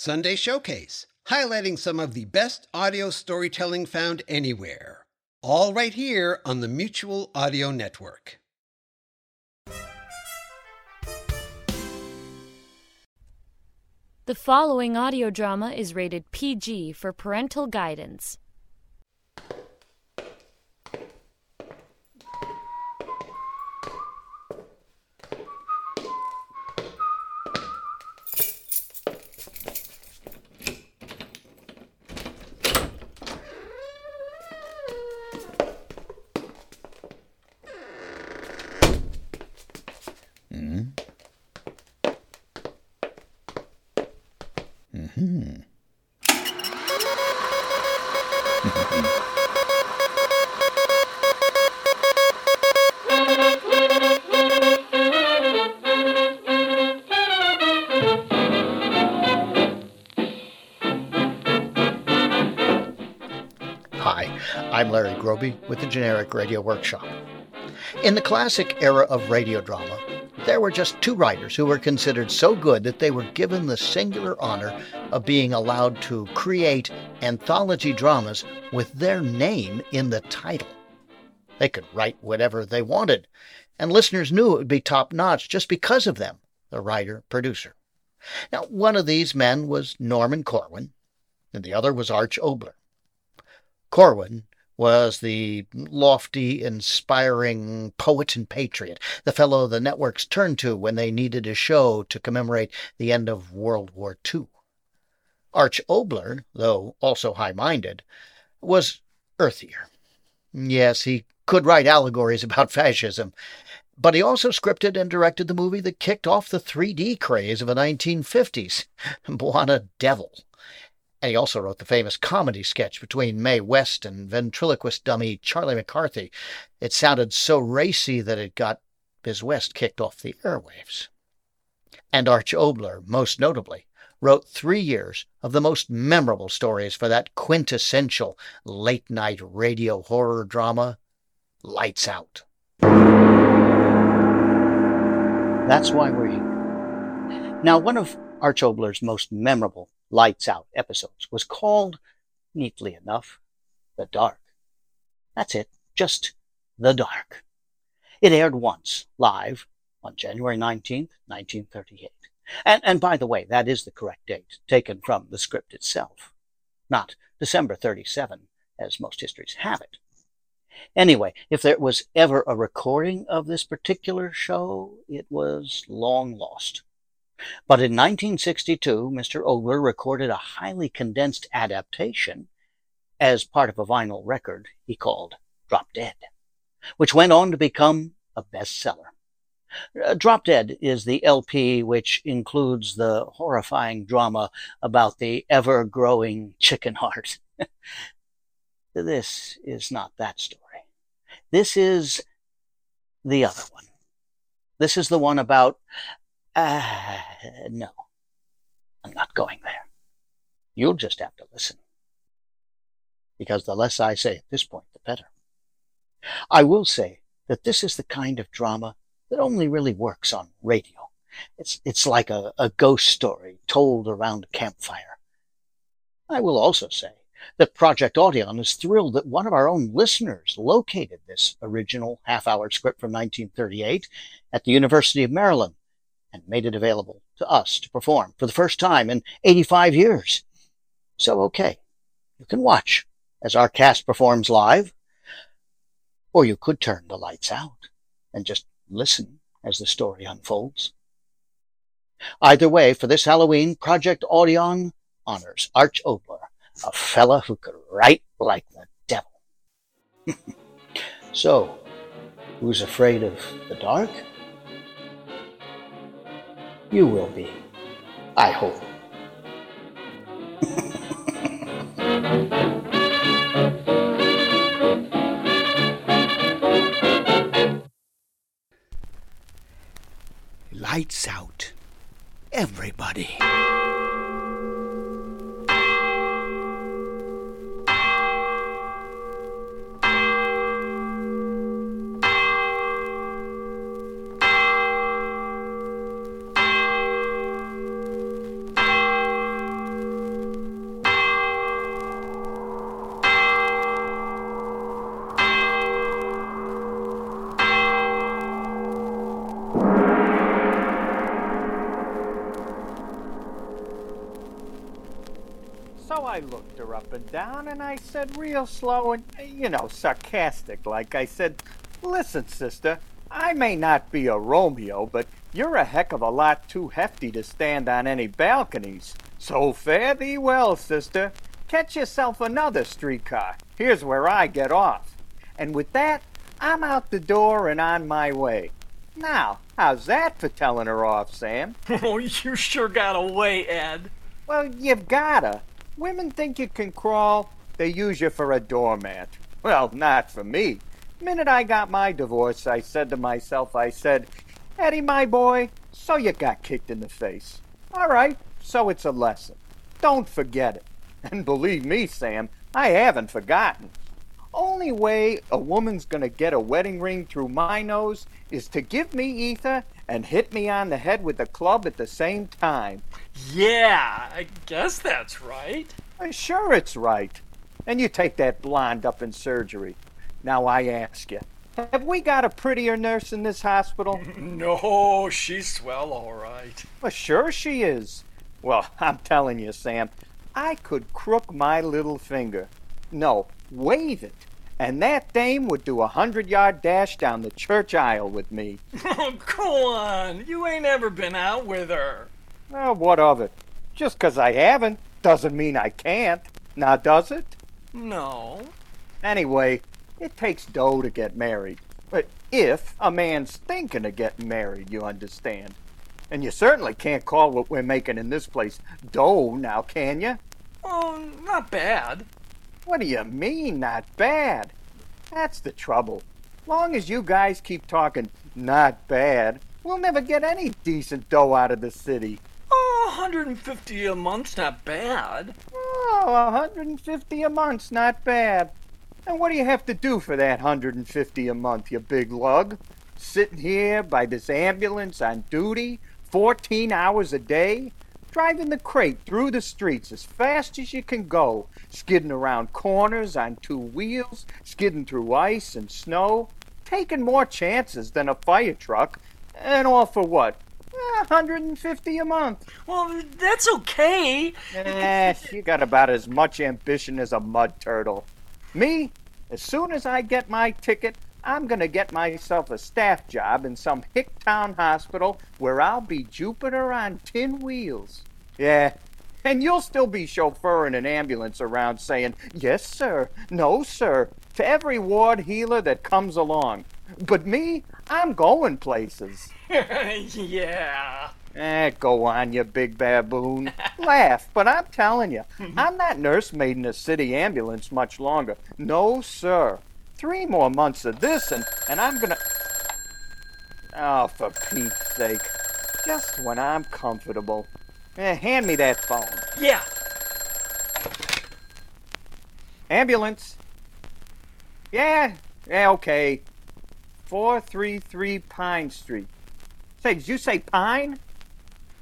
Sunday Showcase, highlighting some of the best audio storytelling found anywhere. All right here on the Mutual Audio Network. The following audio drama is rated PG for parental guidance. Hi, I'm Larry Groupé with the Generic Radio Workshop. In the classic era of radio drama, there were just two writers who were considered so good that they were given the singular honor of being allowed to create anthology dramas with their name in the title. They could write whatever they wanted, and listeners knew it would be top notch just because of them, the writer producer. Now, one of these men was Norman Corwin, and the other was Arch Oboler. Corwin was the lofty, inspiring poet and patriot, the fellow the networks turned to when they needed a show to commemorate the end of World War II. Arch Oboler, though also high minded, was earthier. Yes, he could write allegories about fascism, but he also scripted and directed the movie that kicked off the 3D craze of the 1950s, Bwana Devil. And he also wrote the famous comedy sketch between Mae West and ventriloquist dummy Charlie McCarthy. It sounded so racy that it got Biz West kicked off the airwaves. And Arch Oboler, most notably, wrote three years of the most memorable stories for that quintessential late night radio horror drama, Lights Out. That's why we're here. Now, one of Arch Oboler's most memorable Lights Out episodes was called, neatly enough, The Dark. That's it, just The Dark. It aired once, live, on January 19th, 1938. And, and by the way, that is the correct date, taken from the script itself, not December 37, as most histories have it. Anyway, if there was ever a recording of this particular show, it was long lost. But in 1962, Mr. Oboler recorded a highly condensed adaptation as part of a vinyl record he called Drop Dead, which went on to become a bestseller. Uh, Drop Dead is the LP which includes the horrifying drama about the ever growing chicken heart. this is not that story. This is the other one. This is the one about. Uh, no, I'm not going there. You'll just have to listen. Because the less I say at this point, the better. I will say that this is the kind of drama that only really works on radio. It's, it's like a, a ghost story told around a campfire. I will also say that Project Audion is thrilled that one of our own listeners located this original half hour script from 1938 at the University of Maryland and made it available to us to perform for the first time in 85 years. So, okay, you can watch as our cast performs live, or you could turn the lights out and just listen as the story unfolds. Either way, for this Halloween, Project Audion honors Arch Oboler, a fella who could write like the devil. so, who's afraid of the dark? You will be, I hope. Lights out. Everybody. And down and I said, real slow and, you know, sarcastic like, I said, Listen, sister, I may not be a Romeo, but you're a heck of a lot too hefty to stand on any balconies. So fare thee well, sister. Catch yourself another streetcar. Here's where I get off. And with that, I'm out the door and on my way. Now, how's that for telling her off, Sam? Oh, you sure got away, Ed. Well, you've gotta. Women think you can crawl, they use you for a doormat. Well, not for me. Minute I got my divorce, I said to myself, I said, Eddie, my boy, so you got kicked in the face. All right, so it's a lesson. Don't forget it. And believe me, Sam, I haven't forgotten. Only way a woman's gonna get a wedding ring through my nose is to give me ether and hit me on the head with a club at the same time. Yeah, I guess that's right. Well, sure, it's right. And you take that blonde up in surgery. Now I ask you, have we got a prettier nurse in this hospital? No, she's swell, all right. Well, sure she is. Well, I'm telling you, Sam, I could crook my little finger. No, wave it. And that dame would do a hundred yard dash down the church aisle with me. Oh, go on. You ain't ever been out with her. Well, what of it? Just 'cause I haven't doesn't mean I can't. Now, does it? No. Anyway, it takes dough to get married. But if a man's thinking of getting married, you understand. And you certainly can't call what we're making in this place dough now, can you? Oh, not bad. What do you mean, not bad? That's the trouble. Long as you guys keep talking not bad, we'll never get any decent dough out of the city. Oh, 150 a month's not bad. Oh, 150 a month's not bad. And what do you have to do for that 150 a month, you big lug? Sitting here by this ambulance on duty, 14 hours a day, driving the crate through the streets as fast as you can go, skidding around corners on two wheels, skidding through ice and snow, taking more chances than a fire truck, and all for what? Eh, 150 a month. Well, that's okay. Eh, you got about as much ambition as a mud turtle. Me, as soon as I get my ticket, I'm going to get myself a staff job in some hick town hospital where I'll be Jupiter on tin wheels. Yeah, and you'll still be chauffeuring an ambulance around saying, yes, sir, no, sir, to every ward healer that comes along. But me, I'm going places. yeah. Eh, go on, you big baboon. Laugh, but I'm telling you, I'm not nursemaid in a city ambulance much longer. No, sir. Three more months of this, and, and I'm gonna. Oh, for Pete's sake. Just when I'm comfortable. Eh, hand me that phone. Yeah. Ambulance. Yeah, yeah, okay. 433 Pine Street. Say, did you say Pine?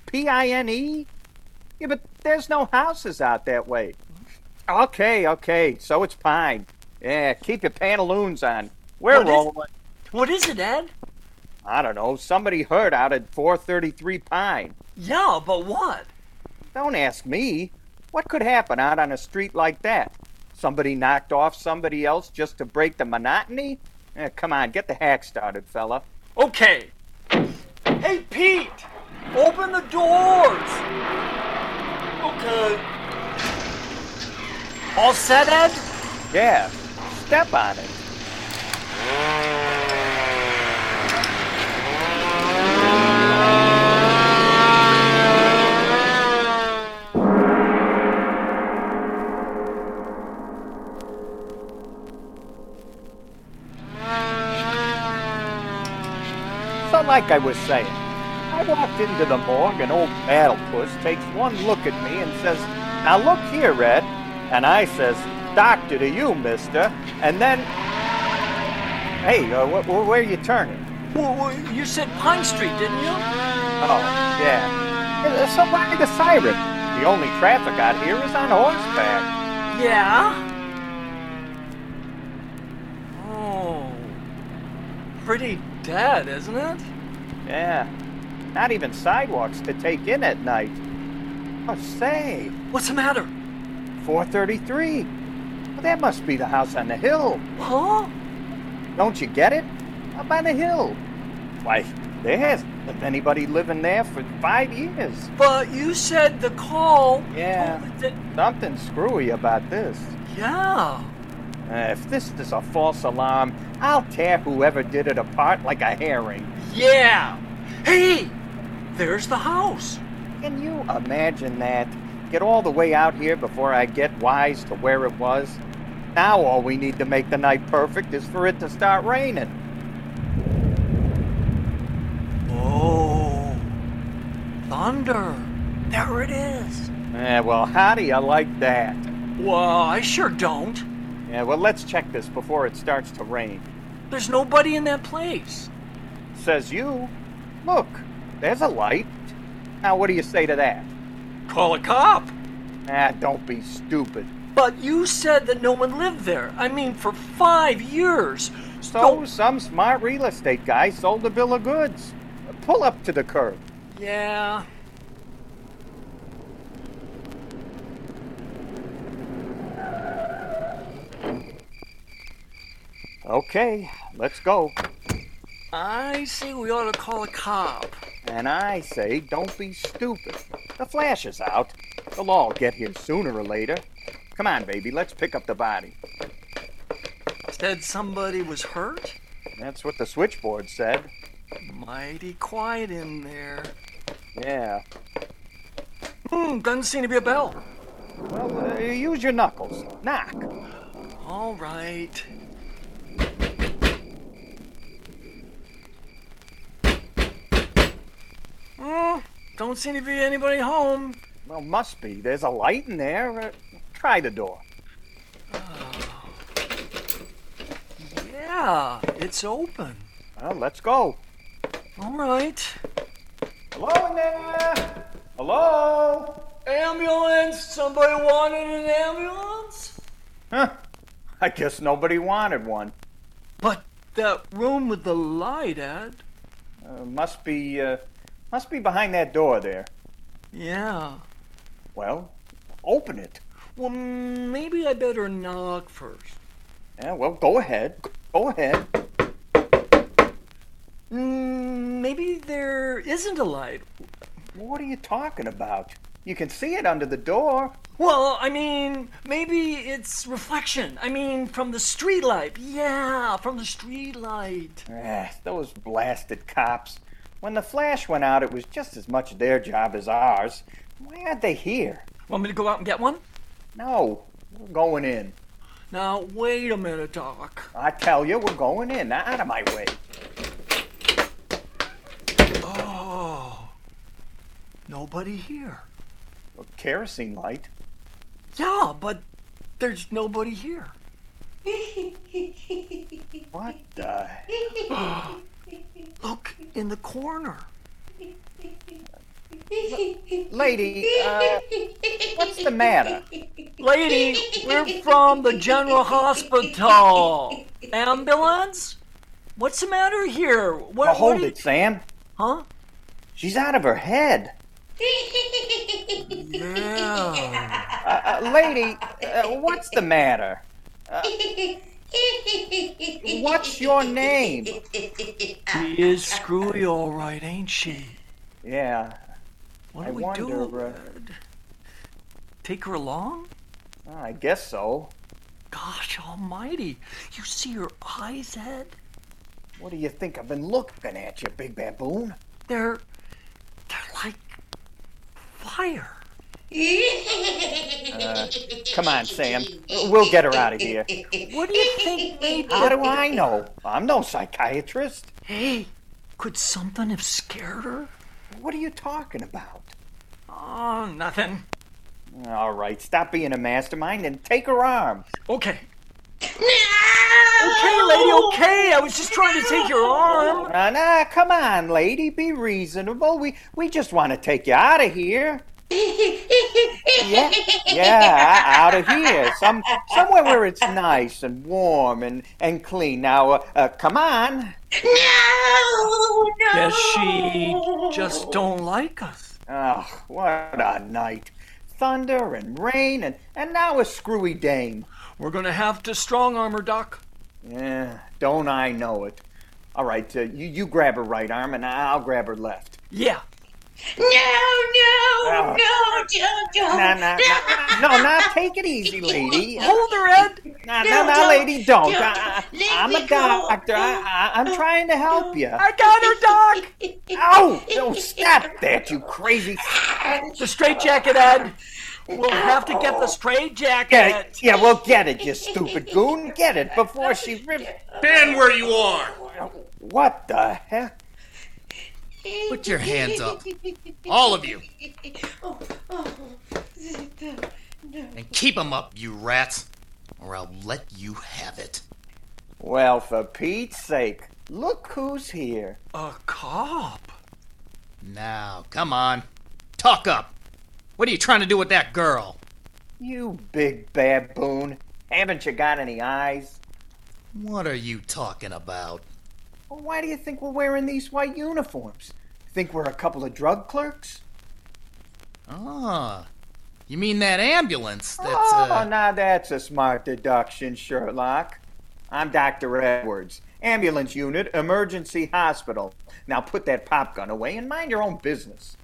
P I N E? Yeah, but there's no houses out that way. Okay, okay, so it's Pine. Yeah, keep your pantaloons on. We're What is- rolling. What is it, Ed? I don't know, somebody heard out at 433 Pine. Yeah, but what? Don't ask me. What could happen out on a street like that? Somebody knocked off somebody else just to break the monotony? Eh, come on, get the hack started, fella. Okay. Hey, Pete! Open the doors! Okay. All set, Ed? Yeah, step on it. Like I was saying, I walked into the morgue and old Battle Puss takes one look at me and says, Now look here, Red. And I says, Doctor to you, mister. And then, hey, uh, wh- wh- where are you turning? Well, you said Pine Street, didn't you? Oh, yeah. So why the siren? The only traffic out here is on horseback. Yeah. Oh. Pretty dead, isn't it? Yeah. Not even sidewalks to take in at night. Oh, say, What's the matter? 433. Well, that must be the house on the hill. Huh? Don't you get it? Up on the hill. Why, there hasn't been anybody living there for five years. But you said the call. Yeah. Oh, th- Something screwy about this. yeah. Uh, if this is a false alarm, I'll tear whoever did it apart like a herring. Yeah. Hey, there's the house. Can you imagine that? Get all the way out here before I get wise to where it was? Now all we need to make the night perfect is for it to start raining. Oh, thunder. There it is. Eh, well, how do you like that? Well, I sure don't. Yeah, well, let's check this before it starts to rain. There's nobody in that place. Says you. Look, there's a light. Now, what do you say to that? Call a cop. Ah, don't be stupid. But you said that no one lived there. I mean, for five years. So, some smart real estate guy sold a bill of goods. Pull up to the curb. Yeah. Okay, let's go. I say we ought to call a cop. And I say, don't be stupid. The flash is out. They'll all get here sooner or later. Come on, baby, let's pick up the body. Said somebody was hurt? That's what the switchboard said. Mighty quiet in there. Yeah. Hmm, doesn't seem to be a bell. Well, uh, use your knuckles. Knock. All right. Hmm, don't seem to be anybody home. Well, must be. There's a light in there. Uh, try the door. Yeah, it's open. Well, let's go. All right. Hello in there? Hello? Ambulance! Somebody wanted an ambulance? Huh. I guess nobody wanted one. But that room with the light, Ed. Uh, must be, uh, must be behind that door there. Yeah. Well, open it. Well, maybe I better knock first. Yeah, well, go ahead. Go ahead. Mm, maybe there isn't a light. What are you talking about? You can see it under the door. Well, I mean, maybe it's reflection. I mean, from the street light. Yeah, from the street light. Ah, those blasted cops. When the flash went out, it was just as much their job as ours. Why aren't they here? Want me to go out and get one? No, we're going in. Now, wait a minute, Doc. I tell you, we're going in. Now, out of my way. Oh, nobody here. A kerosene light. Yeah, but there's nobody here. What the? Look in the corner. Lady, uh, what's the matter? Lady, we're from the general hospital. Ambulance? What's the matter here? What, hold what do you- it, Sam. Huh? She's out of her head. Yeah. Uh, uh, lady, uh, what's the matter? What's your name? She is screwy, all right, ain't she? Yeah, What do I we wonder, do? uh, Take her along? I guess so. Gosh almighty. You see her eyes, Ed? What do you think I've been looking at, you big baboon? They're. they're like. fire. Come on, Sam. We'll get her out of here. What do you think made How do I know? I'm no psychiatrist. Hey, could something have scared her? What are you talking about? Oh, nothing. All right, stop being a mastermind and take her arm. Okay. No! Okay, lady, okay. I was just trying to take your arm. Uh, nah, come on, lady, be reasonable. We we just want to take you out of here. Yeah, yeah, out of here. Some somewhere where it's nice and warm and and clean. Now, uh, uh, come on. Guess she just don't like us. Oh, what a night. thunder and rain and, and now a screwy dame. We're gonna have to strong arm her, Doc. Yeah, don't I know it. All right, uh, you, you grab her right arm and I'll grab her left. Yeah. No, no, Oh. no, don't, don't. Nah, nah, nah, no, now take it easy, lady. Hold her, Ed. Nah, No, nah, nah, don't, lady, don't. don't. I, Let I'm me a go. doctor. I, I, I'm trying to help you. I got her, Doc. Ow! No, stop that, you crazy. The straight jacket, Ed. We'll have to get the straight Get jacket. it. Yeah, well, get it, you stupid goon. Get it before she rips. Stand where you are. What the heck? Put your hands up. All of you. Oh, oh, oh. And keep 'em up, you rats. Or I'll let you have it. Well, for Pete's sake, look who's here. A cop. Now, come on. Talk up. What are you trying to do with that girl? You big baboon. Haven't you got any eyes? What are you talking about? Well, why do you think we're wearing these white uniforms? Think we're a couple of drug clerks? Ah, you mean that ambulance that's, oh, uh... now that's a smart deduction, Sherlock. I'm Dr. Edwards, ambulance unit, emergency hospital. Now put that pop gun away and mind your own business.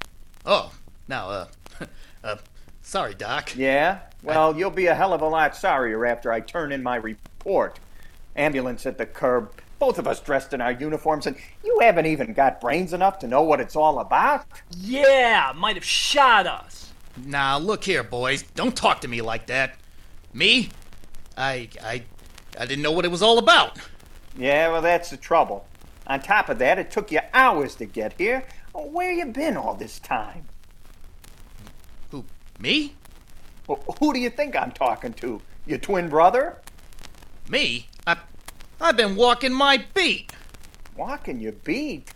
Oh, now, uh... uh, sorry, Doc. Yeah? Well, you'll be a hell of a lot sorrier after I turn in my report. Ambulance at the curb, both of us dressed in our uniforms, and you haven't even got brains enough to know what it's all about? Yeah, might have shot us. Now, look here, boys. Don't talk to me like that. Me? I... I... I didn't know what it was all about. Yeah, well, that's the trouble. On top of that, it took you hours to get here. Where you been all this time? Who? Me? Wh- Who do you think I'm talking to? Your twin brother? Me? I... I've been walking my beat. Walking your beat?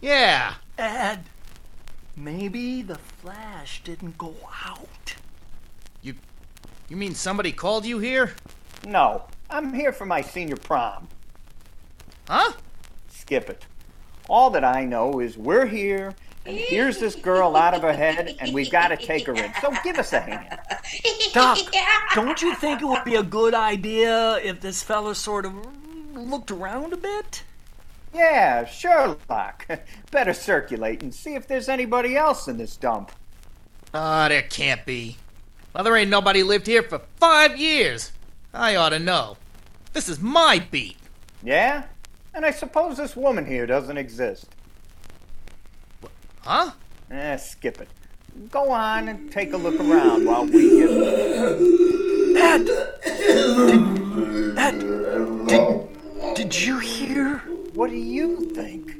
Yeah. Ed, maybe the flash didn't go out. You... You mean somebody called you here? No, I'm here for my senior prom. Huh? Skip it. All that I know is we're here, and here's this girl out of her head, and we've got to take her in. So give us a hand. Doc, don't you think it would be a good idea if this fella sort of looked around a bit? Yeah, Sherlock. Better circulate and see if there's anybody else in this dump. Ah, there can't be. Well, there ain't nobody lived here for five years. I ought to know. This is my beat. Yeah? And I suppose this woman here doesn't exist. Huh? Eh, skip it. Go on and take a look around while we get. Ed! Did, Ed! Did, did you hear? What do you think?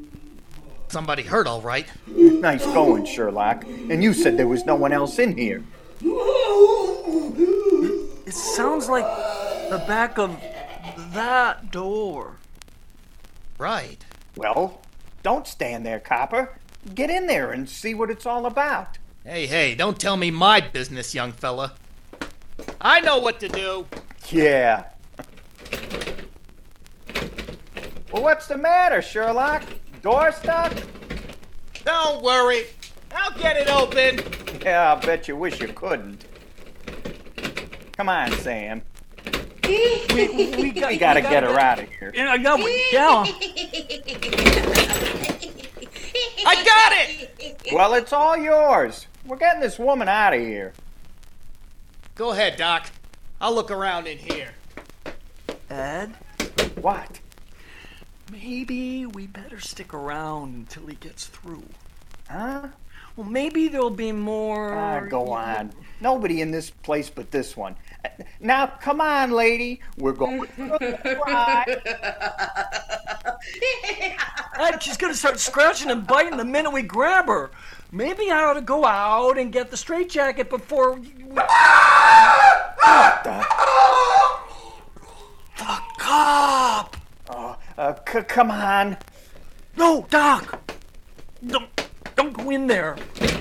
Somebody hurt, all right. Nice going, Sherlock. And you said there was no one else in here. It sounds like the back of that door. Right. Well, don't stand there, copper. Get in there and see what it's all about. Hey, hey, don't tell me my business, young fella. I know what to do. Yeah. Well, what's the matter, Sherlock? Door stuck? Don't worry. I'll get it open. Yeah, I'll bet you wish you couldn't. Come on, Sam. We, we, got, We gotta get her out of here. Yeah, yeah, we- yeah. I got it! Well, it's all yours. We're getting this woman out of here. Go ahead, Doc. I'll look around in here. Ed, What? Maybe we better stick around until he gets through. Huh? Well, maybe there'll be more. Ah, go on. Nobody in this place but this one. Now, come on, lady. We're going for the she's gonna start scratching and biting the minute we grab her. Maybe I ought to go out and get the straitjacket before. we- The Uh, c- come on. No, Doc! Don't, don't go in there.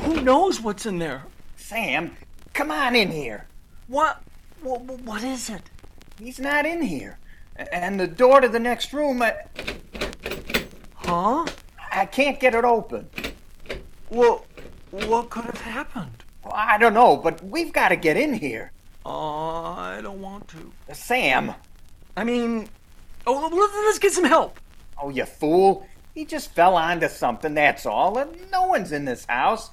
Who knows what's in there? Sam, come on in here. What? What, what is it? He's not in here. And the door to the next room, I, Huh? I can't get it open. Well, what could have happened? Well, I don't know, but we've got to get in here. Uh, I don't want to. Sam. I mean, oh, let's, get some help. Oh, you fool. He just fell onto something, that's all. And no one's in this house.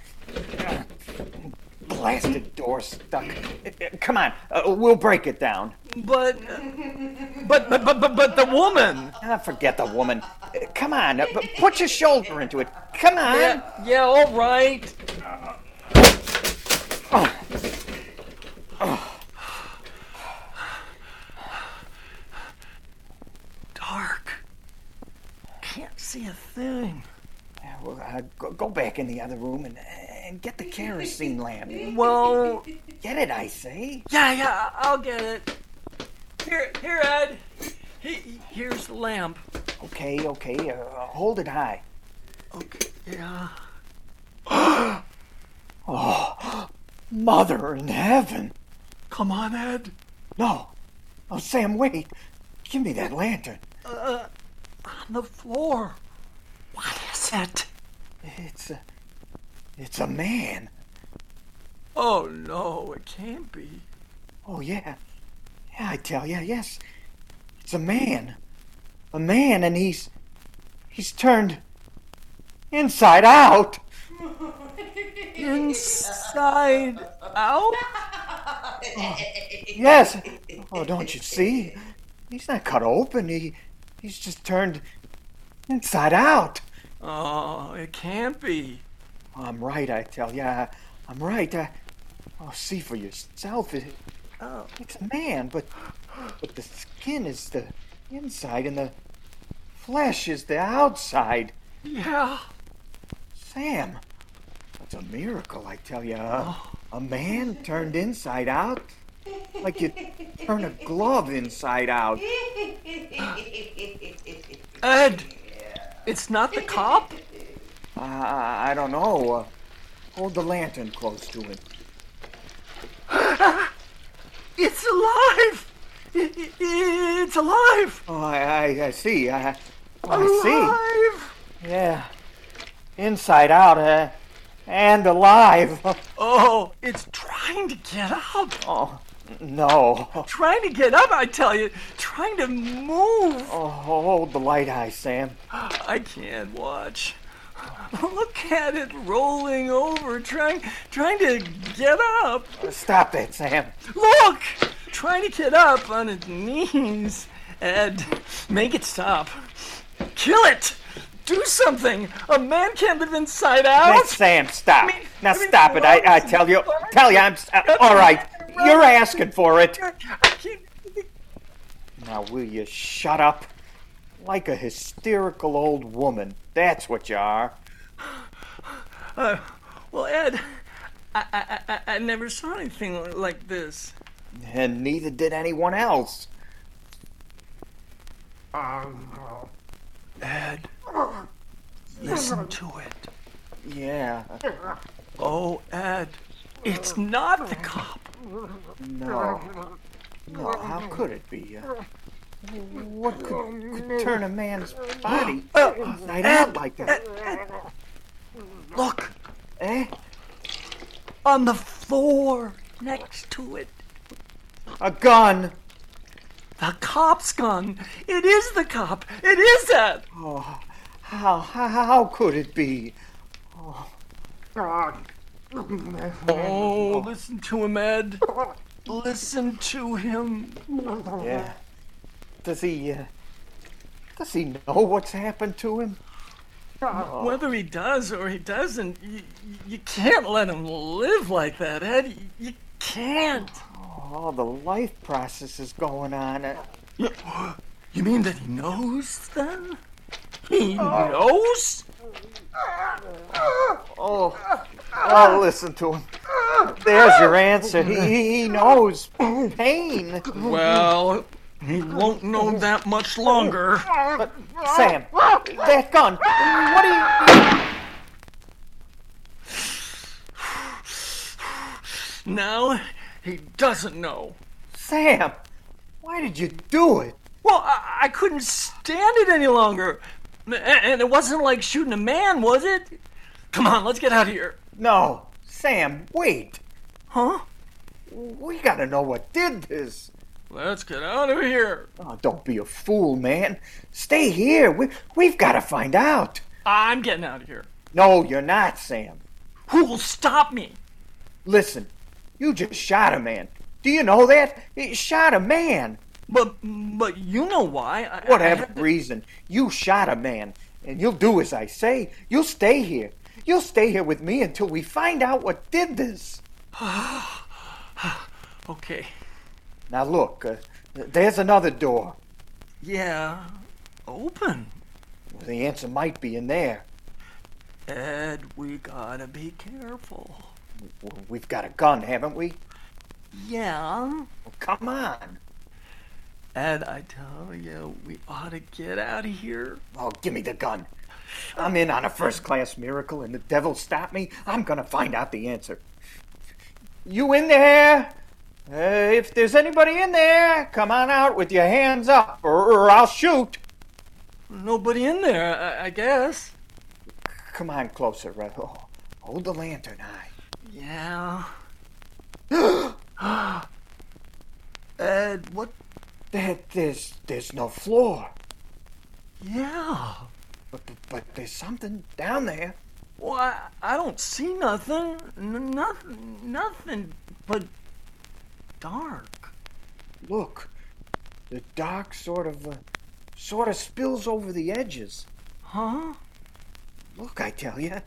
Blasted door stuck. Come on, uh, we'll break it down. But, but, but, but, but, the woman. Ah, forget the woman. Come on, uh, put your shoulder into it. Come on. Yeah, yeah, all right. Dark. Can't see a thing. Well, uh, go, go back in the other room and, and get the kerosene lamp. Well, Get it, I say. yeah, yeah, I'll get it. Here, here, Ed. He, here's the lamp. Okay, okay, uh, hold it high. Okay, yeah. Oh, mother in heaven. Come on, Ed. No. Oh, Sam, wait. Give me that lantern. On the floor. What is it? It's a. It's a man. Oh no, it can't be. Oh, yeah. Yeah, I tell you, yes. It's a man. A man, and he's. He's turned. inside out. Inside out? Oh, yes. Oh, don't you see? He's not cut open. He. He's just turned. inside out. Oh, it can't be. I'm right, I tell you. I, I'm right. I, oh, see for yourself. It, Oh. it's a man, but but the skin is the inside and the flesh is the outside. Yeah. Sam, that's a miracle, I tell you. A, oh. a man turned inside out, like you turn a glove inside out. Ed, it's not the cop? Uh, I don't know. Uh, hold the lantern close to him. It's alive! It's alive! Oh, I, I, I see. I, oh, I see. Alive! Yeah. Inside out, uh, and alive. Oh, it's trying to get up. Oh, no. Trying to get up, I tell you. Trying to move. Oh, hold the light high, Sam. I can't watch. Look at it rolling over, trying trying to get up. Stop that, Sam. Look! Trying to get up on its knees. Ed, make it stop. Kill it! Do something! A man can't live inside Hey, out! Sam, stop. I mean- now I mean, stop it. I, I tell you. Tell you, I'm. Uh, all right. You're asking for it. Now, will you shut up? Like a hysterical old woman. That's what you are. Uh, well, Ed, I, I, I, I never saw anything like this. And neither did anyone else. Ed, listen to it. Yeah. Oh, Ed, it's not the cop. No. No, how could it be? Uh, what could, could turn a man's body inside out like that? Look, Eh? on the floor next to it. A gun! The cop's gun. It is the cop. It is Ed. How, how, how could it be? Oh, listen to him, Ed. Listen to him. Yeah. Does he, uh, does he know what's happened to him? Whether he does or he doesn't, you, you can't let him live like that, Ed. You can't. All the life process is going on. Uh, You mean that he knows then? He knows? oh, oh, listen to him. There's your answer. He, he knows pain. Well, he won't know that much longer. Sam, that gun. What are you? Now, he doesn't know. Sam, why did you do it? Well, I, I couldn't stand it any longer. And it wasn't like shooting a man, was it? Come on, let's get out of here. No, Sam, wait. Huh? We gotta know what did this. Let's get out of here. Oh, don't be a fool, man. Stay here. We, we've got to find out. I'm getting out of here. No, you're not, Sam. Who will stop me? Listen, you just shot a man. Do you know that? You shot a man. But but you know why. I, Whatever I to- reason, you shot a man. And you'll do as I say. You'll stay here. You'll stay here with me until we find out what did this. Okay. Now look, uh, there's another door. Yeah. Open. The answer might be in there. Ed, we gotta be careful. W- We've got a gun, haven't we? Yeah. Well, come on. Ed, I tell you, we ought to get out of here. Oh, give me the gun. I'm in on a first class miracle and the devil stopped me. I'm gonna find out the answer. You in there? Uh, if there's anybody in there, come on out with your hands up or, or I'll shoot. Nobody in there, I, I guess. Come on closer, Red. Oh, hold the lantern high. Yeah. Ed, what? There, there's, there's no floor. Yeah. But, but, there's something down there. Well, I, I don't see nothing. N- nothing. Nothing but dark. Look, the dark sort of, uh, sort of spills over the edges. Huh? Look, I tell you,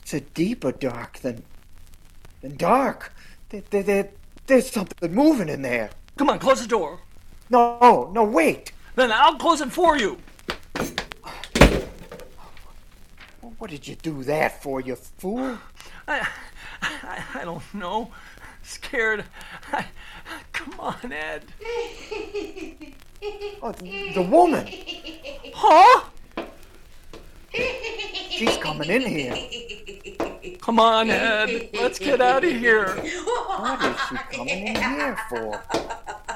it's a deeper dark than, than dark. There, there, there, there's something moving in there. Come on, close the door. No, no, wait. Then I'll close it for you. What did you do that for, you fool? I, I, I don't know. Scared. I, come on, Ed. Oh, the, the woman. Huh? She's coming in here. Come on, Ed. Let's get out of here. What is she coming in here for?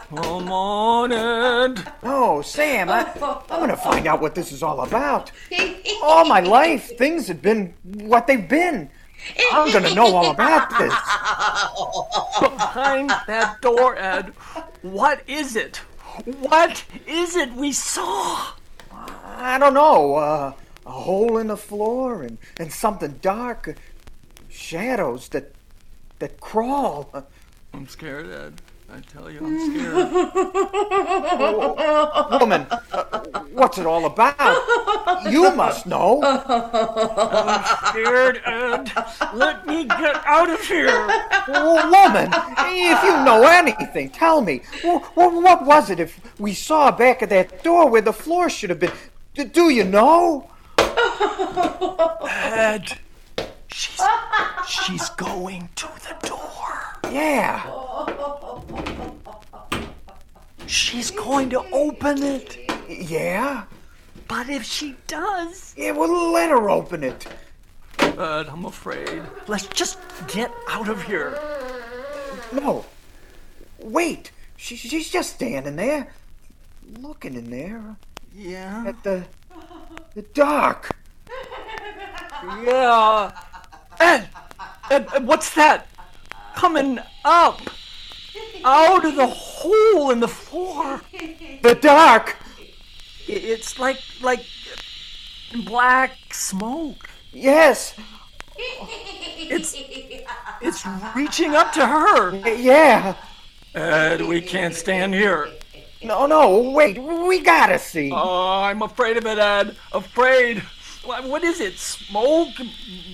Come on, Ed. No, Sam, I, I'm gonna find out what this is all about. All my life, things have been what they've been. I'm gonna know all about this. Behind that door, Ed. What is it? What is it we saw? I don't know. Uh, a hole in the floor and, and something dark. Shadows that that crawl. I'm scared, Ed. I tell you, I'm scared. Woman, uh, what's it all about? You must know. I'm scared, Ed. Let me get out of here. Oh, woman, if you know anything, tell me. Wh- wh- What was it if we saw back of that door where the floor should have been? Do you know? Ed. She's, she's going to the door. Yeah. She's going to open it. Yeah? But if she does. Yeah, well, let her open it. But I'm afraid. Let's just get out of here. No. Wait. She, she's just standing there, looking in there Yeah? at the the dark. Yeah. Ed, Ed, Ed, what's that? Coming up. Out of the hole in the floor. The dark. It's like, like black smoke. Yes. It's, it's reaching up to her. Yeah. Ed, we can't stand here. No, no. Wait. We gotta see. Oh, I'm afraid of it, Ed. Afraid. What is it? Smoke?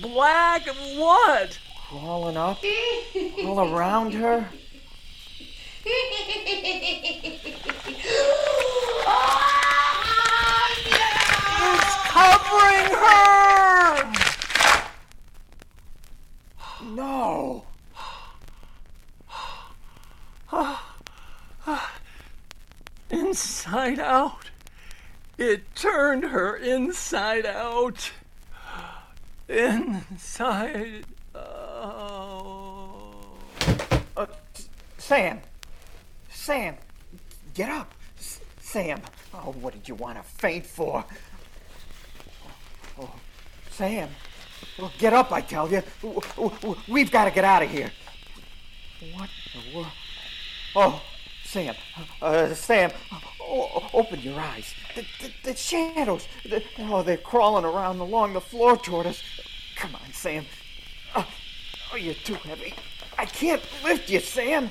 Black? What? Crawling up all around her. It's covering her! No. Inside out. It turned her inside out. Inside out. Uh, Sam. Sam. Get up. S- Sam. Oh, what did you want to faint for? Oh, Sam. Well, get up, I tell you. We've got to get out of here. What the world? Oh, Sam. Uh, Sam, o- open your eyes. The, the, the shadows. The, oh, they're crawling around along the floor toward us. Come on, Sam. Oh, oh, you're too heavy. I can't lift you, Sam.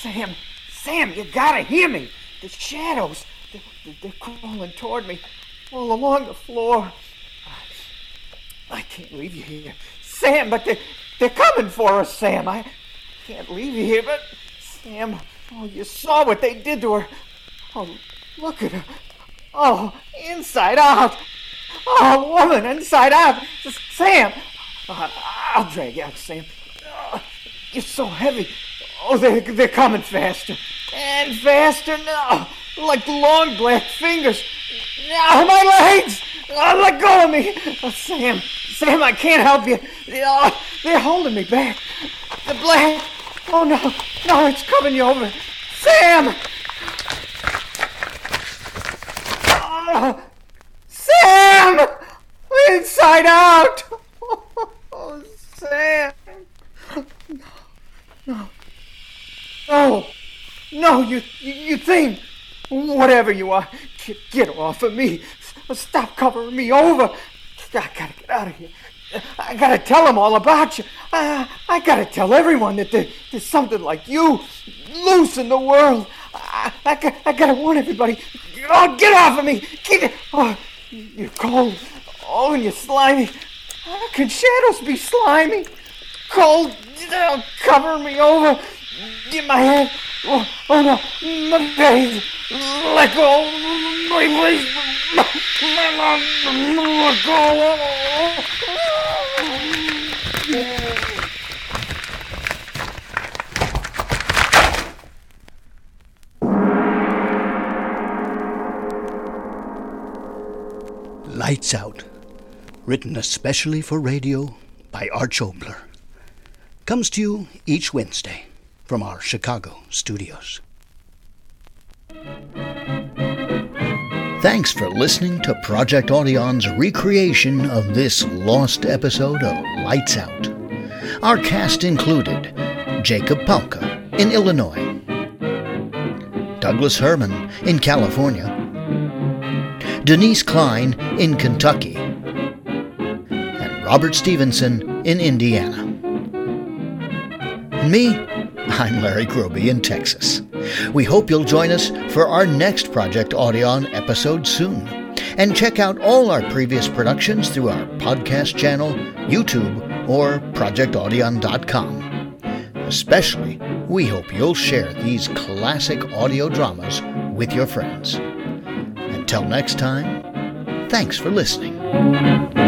Sam, Sam, you gotta hear me. The shadows, they're, they're crawling toward me all along the floor. I can't leave you here. Sam, but they're, they're coming for us, Sam. I can't leave you here, but Sam, oh, you saw what they did to her. Oh, look at her. Oh, inside out. Oh, woman, inside out. Sam, oh, I'll drag you out, Sam. Oh, you're so heavy. Oh, they're, they're coming faster. And faster now. Like long black fingers. Ah, my legs! Oh, let go of me! Oh, Sam, Sam, I can't help you. Oh, they're holding me back. The black. Oh no, no, it's coming you over. Sam! Oh, Sam! Inside out! Oh, Sam! No. No. No, you, you, you think. Whatever you are, get, get off of me. Stop covering me over. I gotta get out of here. I gotta tell them all about you. I, I gotta tell everyone that there, there's something like you loose in the world. I, I, I gotta warn everybody. Oh, get off of me! Get Oh, you're cold. Oh, and you're slimy. How can shadows be slimy? Cold. They'll cover me over. Get my head. Oh, oh no, my face. Let go. My face. Let go. Lights Out, written especially for radio by Arch Oboler, comes to you each Wednesday from our Chicago studios. Thanks for listening to Project Audion's recreation of this lost episode of Lights Out. Our cast included Jacob Palka in Illinois, Douglas Herman in California, Denise Klein in Kentucky, and Robert Stevenson in Indiana. And me, I'm Larry Groupé in Texas. We hope you'll join us for our next Project Audion episode soon. And check out all our previous productions through our podcast channel, YouTube, or ProjectAudion.com. Especially, we hope you'll share these classic audio dramas with your friends. Until next time, thanks for listening.